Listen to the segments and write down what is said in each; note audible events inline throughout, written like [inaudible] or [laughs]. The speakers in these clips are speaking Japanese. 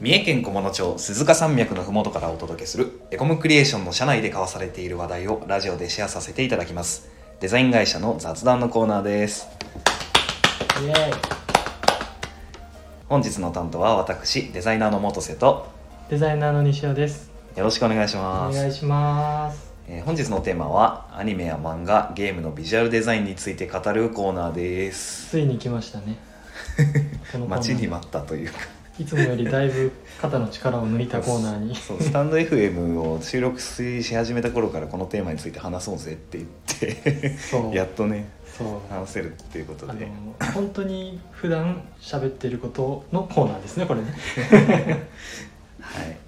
三重県菰野町鈴鹿山脈のふもとからお届けするエコムクリエーションの社内で交わされている話題をラジオでシェアさせていただきます。デザイン会社の雑談のコーナーです。イエーイ。本日の担当は私デザイナーの元瀬とデザイナーの西尾です。よろしくお願いしおます。願いします。えー本日のテーマはアニメや漫画ゲームのビジュアルデザインについて語るコーナーです。ついに来ましたね。[laughs] このコーナー。待ちに待ったというかいつもよりだいぶ肩の力を抜いたコーナーに。そうスタンド FM を収録し始めた頃からこのテーマについて話そうぜって言ってやっとね話せるっていうことあでの本当に普段喋ってることのコーナーですねこれね。はい。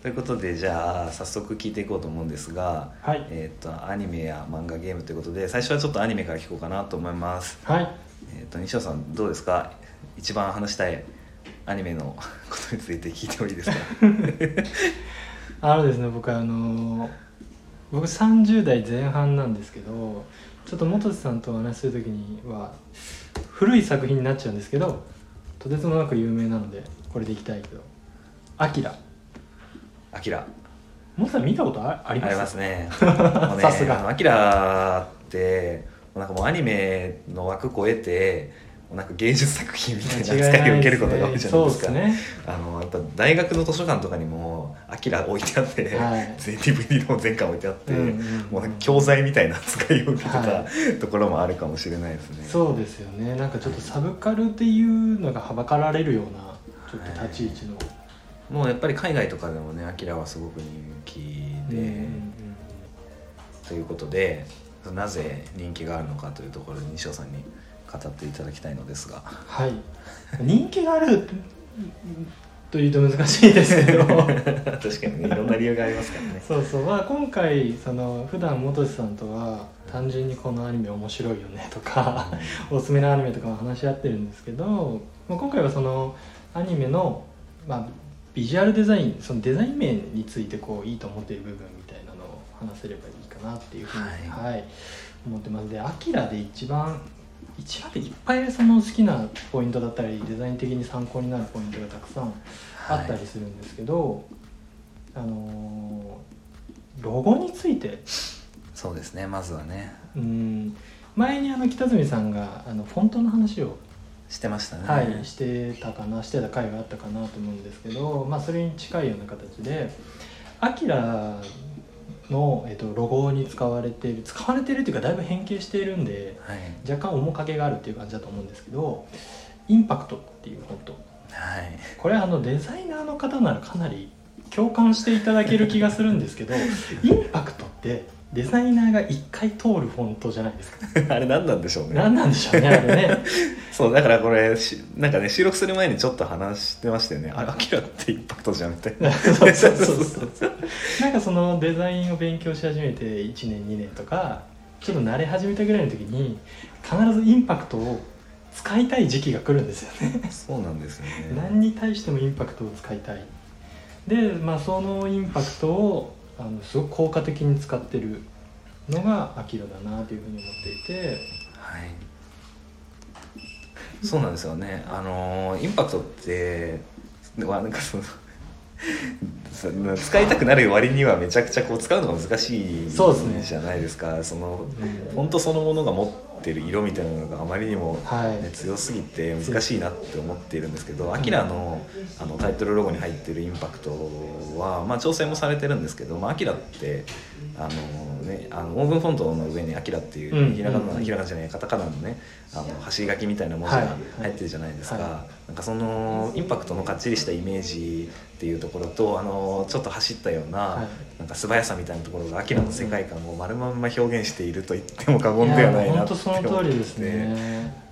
ということでじゃあ早速聞いていこうと思うんですが、はい。えー、とアニメや漫画ゲームということで最初はちょっとアニメから聞こうかなと思います、はい。えー、と西尾さんどうですか？一番話したいアニメのことについて聞いてもいいですか？[laughs] あのですね僕あの僕30代前半なんですけどちょっと元瀬さんとお話しする時には古い作品になっちゃうんですけどとてつもなく有名なのでこれでいきたいけど「アキラ。アキラ。元瀬さん見たことああります？ありますね。[laughs] さすが。アキラってもうなんかもうアニメの枠超えてなんか芸術作品みたいな扱いを受けることが多いじゃないですか。ね。あのやっぱ大学の図書館とかにも「アキラ置いてあって、はい。全 DVD の全巻置いてあって、うんうんうんもう教材みたいな扱いを受けてた、はところもあるかもしれないですね。そうですよね。なんかちょっとサブカルっていうのがはばかられるようなちょっと立ち位置の、もうやっぱり海外とかでもねアキラはすごく人気で、うんうんうん。ということでなぜ人気があるのかというところで西尾さんに語っていただきたいのですが。はい。人気があるというと難しいですけど。[laughs] 確かにねいろんな理由がありますからね。そうそう。まあ今回その普段元瀬さんとは単純にこのアニメ面白いよねとかおすすめのアニメとかも話し合ってるんですけど、まあ、今回はそのアニメの、まあ、ビジュアルデザインそのデザイン面についてこういいと思っている部分みたいなのを話せればいいかなっていうふうに、ははい。思ってます。で「アキラで一番一番でいっぱいその好きなポイントだったりデザイン的に参考になるポイントがたくさんあったりするんですけど、あのーロゴについて。そうですねまずはね。うん。前にあの北角さんがあのフォントの話を、してましたね。はい、してたかなしてた回があったかなと思うんですけど、まあ、それに近いような形でアキラの、えっと、ロゴに使われている使われているというかだいぶ変形しているんではい。若干面影があるっていう感じだと思うんですけどインパクトっていうフォントはい。これあのデザイナーの方ならかなり共感していただける気がするんですけど [laughs] インパクトってデザイナーが一回通るフォントじゃないですか。[laughs] あれ何なんでしょうね。何なんでしょうねあれね。[laughs] そうだからこれしなんかね収録する前にちょっと話してましたよね。あアキラってインパクトじゃんみたいな [laughs] そうそうそう。そうなんかそのデザインを勉強し始めて1年2年とかちょっと慣れ始めたぐらいの時に必ずインパクトを使いたい時期が来るんですよね。そうなんですよね。何に対してもインパクトを使いたい。でまあそのインパクトをあのすごく効果的に使ってるのがアキラだなというふうに思っていて。はい。そうなんですよね。あのーインパクトってはなんかその使いたくなる割にはめちゃくちゃこう使うのが難しいじゃないですか。そのうんフォントそのものが持ってる色みたいなのがあまりにも、はい。ね、強すぎて難しいなって思っているんですけどアキラのあのタイトルロゴに入ってるインパクトは、まあ、調整もされてるんですけど、まあ、アキラってあの、ね、あのオーブンフォントの上に「アキラっていう、うん。ひらがな、うんひらがなじゃないカタカナのねあの端書きみたいな文字はい。が入ってるじゃないですか、はなんかそのインパクトのかっちりしたイメージっていうところとあのちょっと走ったような,、はい。なんか素早さみたいなところがアキラの世界観を丸まんま表現していると言っても過言ではないな本って当そ思っての通りですね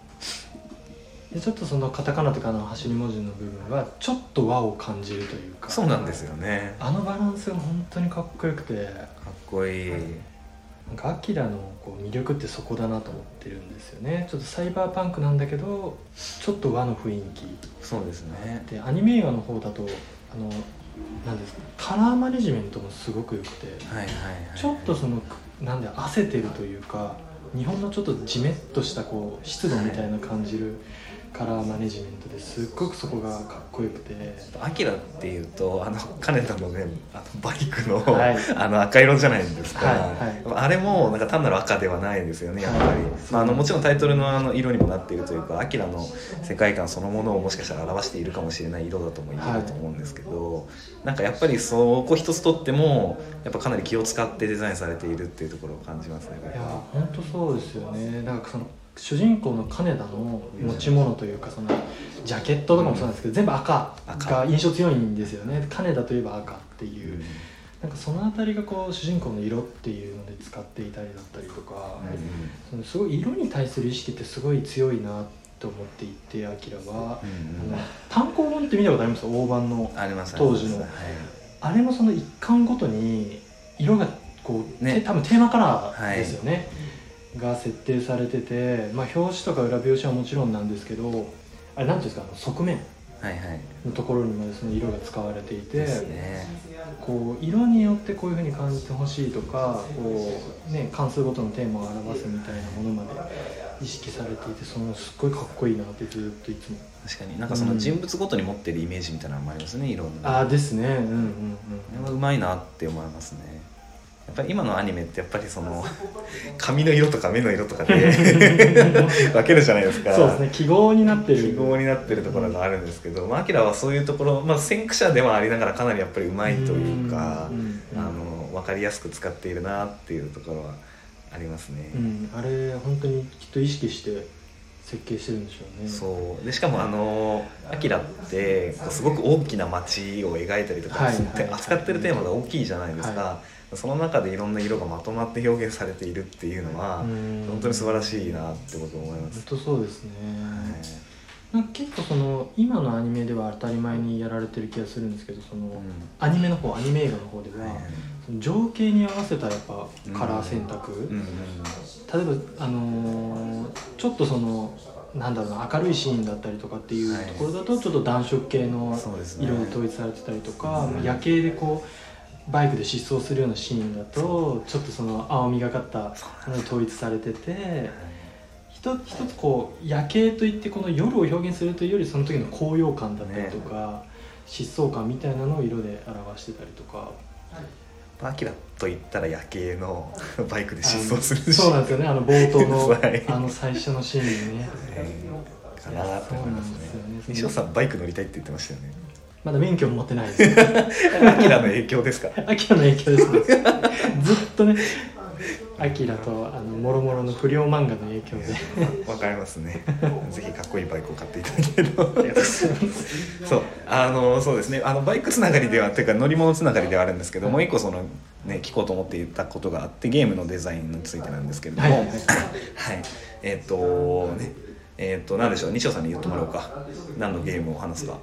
でちょっとそのカタカナとかの端文字の部分はちょっと和を感じるというか。そうなんですよね。あのバランスが本当にかっこよくて。かっこいい、なんかアキラのこう魅力ってそこだなと思ってるんですよね。ちょっとサイバーパンクなんだけどちょっと和の雰囲気。そうですね。でアニメ映画の方だとあのなんですかカラーマネジメントもすごくよくて。はいはいはい。ちょっとそのなんで汗てるというか日本のちょっとジメッとしたこう湿度みたいな感じるカラーマネジメントですっごくそこがかっこよくて。アキラっていうとあの金田のねあのバイクの,、はい。あの赤色じゃないですか、はいあれもなんか単なる赤ではないですよねやっぱり、はいまあ、あのもちろんタイトルのあの色にもなっているというかアキラの世界観そのものをもしかしたら表しているかもしれない色だとも言えると思うんですけど、なんかやっぱりそこ一つとってもやっぱかなり気を使ってデザインされているっていうところを感じますねいやは本当そうですよね。なんかその主人公の金田の持ち物というかそのジャケットとかもそうなんですけど、全部赤が印象強いんですよね。金田といえば赤っていう、なんかその辺りがこう主人公の色っていうので使っていたりだったりとか、そのすごい色に対する意識ってすごい強いなと思っていてアキラは、あの単行本って見たことあります？大判の当時の。あれもその一巻ごとに色がこう、ね。て多分テーマカラーですよね、が設定されてて、まあ、表紙とか裏表紙はもちろんなんですけどあれなんていうんですかあの側面はいはい。のところにまでその色が使われていて、ですね。こう色によってこういうふうに感じてほしいとかこう、ね、関数ごとのテーマを表すみたいなものまで意識されていてそのすっごいかっこいいなってずっといつも。確かに。なんかその人物ごとに持ってるイメージみたいなのもありますね色のああですね。うんうんうん。これはうまいなって思いますねやっぱり今のアニメってやっぱりその髪の色とか目の色とかで [laughs] 分けるじゃないですか。そうですね記号になってる。記号になってるところがあるんですけど、まあ、アキラはそういうところ、まあ、先駆者ではありながらかなりやっぱりうまいというかうんうんうん。あの分かりやすく使っているなっていうところはありますね、うん、あれ本当にきっと意識して設計してるんでしょうね。そう。でしかもあの「アキラってすごく大きな街を描いたりとか、はいはい扱ってるテーマが大きいじゃないですか、はその中でいろんな色がまとまって表現されているっていうのはうん。本当に素晴らしいなってことを思います、本当そうですね、はなんか結構その今のアニメでは当たり前にやられてる気がするんですけどその、いうん。アニメの方アニメ映画の方では、はいその情景に合わせたやっぱカラー選択、例えばあのーちょっとそのなんだろうな明るいシーンだったりとかっていうはいところだとちょっと暖色系の色で統一されてたりとか、うん。夜景でこうバイクで疾走するようなシーンだとちょっとその青みがかったもので統一されてて一つ一つこう夜景といってこの夜を表現するというよりその時の高揚感だったりとか、疾走感みたいなのを色で表してたりとか。アキラと言ったら夜景のバイクで疾走するそうなんですよね。あの冒頭の [laughs] はい。あの最初のシーンにね。かなと思いますね。西尾さんバイク乗りたいって言ってましたよねまだ免許も持ってないです。アキラの影響ですか？[laughs] アキラの影響です。ねずっとねアキラとあのもろもろの不良漫画の影響で。わかりますね。ぜひかっこいいバイクを買っていただけるとありがとうございます。そう。あのそうですね。あのバイクつながりではというか乗り物つながりではあるんですけど、もう一個そのね聞こうと思って言ったことがあってゲームのデザインについてなんですけれども。はいはい。はい。えっ、とねと何でしょう西尾さんに言ってもらおうか。何のゲームを話すか。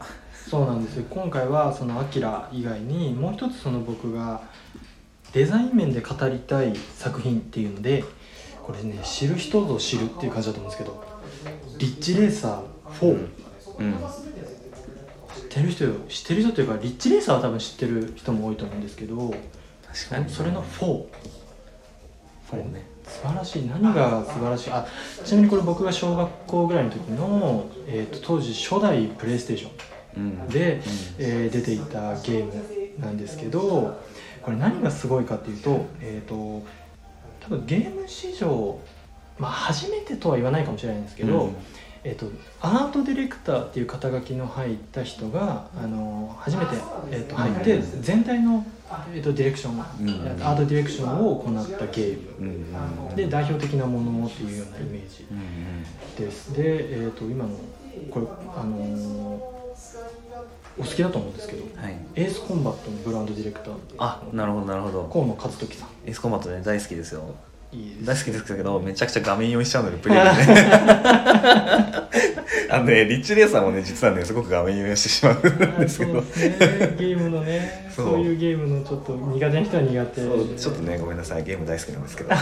そうなんですよ。今回はそのアキラ以外にもう一つその僕がデザイン面で語りたい作品っていうのでこれね知る人ぞ知るっていう感じだと思うんですけどリッチレーサー4、うん。知ってる人知ってる人というかリッチレーサーは多分知ってる人も多いと思うんですけど確かに。それの4そうね。素晴らしい。何が素晴らしい？あちなみにこれ僕が小学校ぐらいの時の、えー、と当時初代プレイステーショうん。ンで、えー出ていたゲームなんですけどこれ何がすごいかっていうと,、えー、と多分ゲーム史上、まあ、初めてとは言わないかもしれないんですけど、うんえー、とアートディレクターっていう肩書きの入った人があの初めて、えー、と入って全体の、えー、とディレクション、ん。アートディレクションを行ったゲームで代表的なものっていうようなイメージうんうん。です。で、えー、と今のこれあのーお好きだと思うんですけどはい。エースコンバットのブランドディレクターあなるほどなるほど。河野一聡さん。エースコンバットね大好きですよ。いいです。大好きですけどめちゃくちゃ画面酔いしちゃうのでプレイで [laughs] ねリッジレーサーもね実はねすごく画面酔いしてしまうんですけど。ね。ゲームのねそ [laughs] そうういうゲームのちょっと苦手な人は苦手そう。ちょっとねごめんなさい。ゲーム大好きなんですけど。[laughs]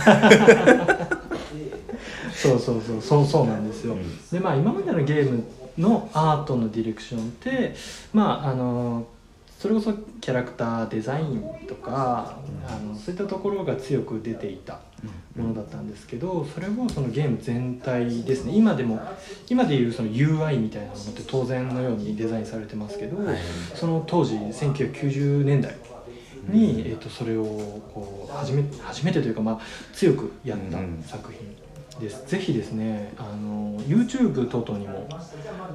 そうそうそうそうそうなんですよ、うん。でまあ今までのゲームのアートのディレクションってまああのそれこそキャラクターデザインとか、あのそういったところが強く出ていたものだったんですけどそれをそのゲーム全体ですね。今でも今でいうその UI みたいなものって当然のようにデザインされてますけど、はい。その当時1990年代に、えー、とそれをこう初め初めてというか、まあ、強くやった作品です、ぜひですねあの YouTube 等々にも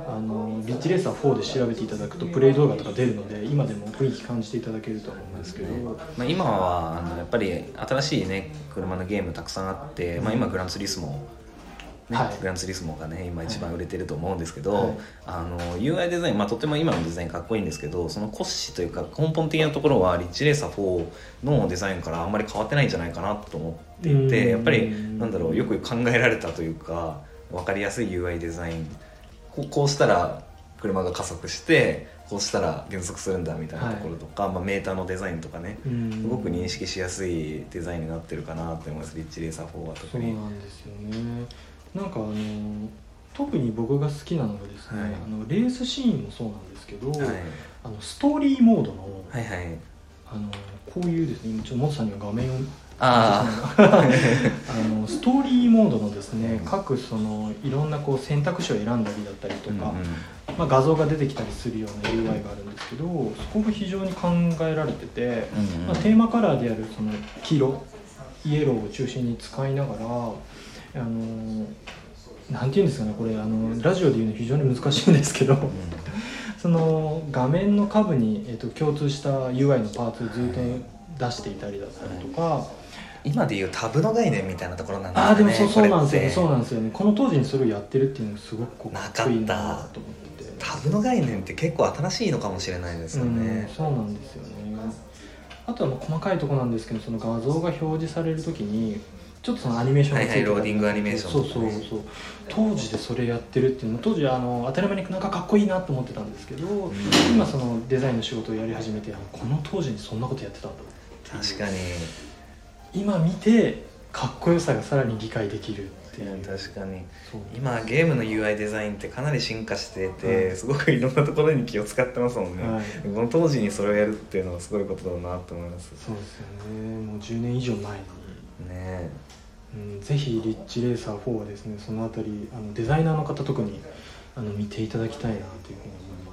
あのリッチレーサー4で調べていただくとプレイ動画とか出るので今でも雰囲気感じていただけると思うんですけど、まあ、今はあのやっぱり新しいね車のゲームたくさんあって、まあ、今グランツーリスモ、ねはい。グランツーリスモがね今一番売れてると思うんですけど、はい。あの UI デザイン、まあ、とても今のデザインかっこいいんですけどその骨子というか根本的なところはリッチレーサー4のデザインからあんまり変わってないんじゃないかなと思っていてうん。やっぱりなんだろうよく考えられたというか分かりやすい UI デザイン。こうこうしたら車が加速してこうしたら減速するんだみたいなところとか、まあ、メーターのデザインとかねうん。すごく認識しやすいデザインになってるかなって思います。リッチレーサー4はそう特に。なんですよねなんかあの特に僕が好きなのがですね、はい。あのレースシーンもそうなんですけど、はい、あのストーリーモードの,、はいはい。あのこういうですね今ちょっとモトさんには画面をあ [laughs] あのストーリーモードのですね各そのいろんなこう選択肢を選んだりだったりとか、まあ、画像が出てきたりするような UI があるんですけどそこが非常に考えられてて、うんうん。まあ、テーマカラーであるその黄色イエローを中心に使いながらあのなんていうんですかねこれあのラジオで言うの非常に難しいんですけど [laughs] その画面の下部に、えっと共通した UI のパーツをずっと出していたりだったりとか、今でいうタブの概念みたいなところなんですああでもねそうそうなんですよねそうなんですよね。この当時にそれをやってるっていうのがすごくこうなかっこいいなと思ってて。タブの概念って結構新しいのかもしれないですようんね、そうなんですよね。あとはまあ細かいところなんですけどその画像が表示されるときにちょっとそのアニメーションがついてはいはいローディングアニメーションそうそうそう当時でそれやってるっていうのも当時はあの当たり前になんかかっこいいなと思ってたんですけど、今そのデザインの仕事をやり始めてあこの当時にそんなことやってたんだ確かに。今見てかっこよさがさらに理解できるっていう。確かに。今ゲームの UI デザインってかなり進化してて、はい。すごくいろんなところに気を使ってますもんね、はい。この当時にそれをやるっていうのはすごいことだなと思います。そうですよね。もう10年以上前にねうん、ぜひリッチレーサー4はですねそのあたりあのデザイナーの方特にあの見ていただきたいなというふうに思います。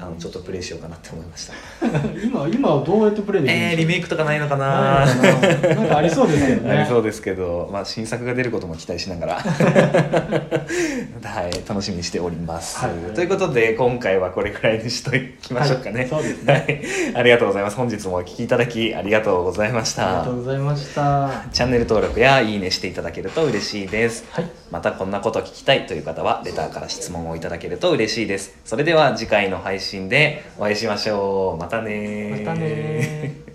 あのちょっとプレイしようかなって思いました。[laughs] 今今はどうやってプレイできるんえー、リメイクとかないのかな。なんかありそうですけどね。[laughs] ありそうですけど、まあ、新作が出ることも期待しながら。[laughs] はい楽しみにしております、はい。ということで今回はこれくらいにしときましょうかね、はいそうですね。はい。ありがとうございます。本日もお聞きいただきありがとうございました。ありがとうございました。はチャンネル登録やいいねしていただけると嬉しいです。い。またこんなこと聞きたいという方はレターから質問をいただけると嬉しいです。それでは次回の配信でお会いしましょう。またねまたね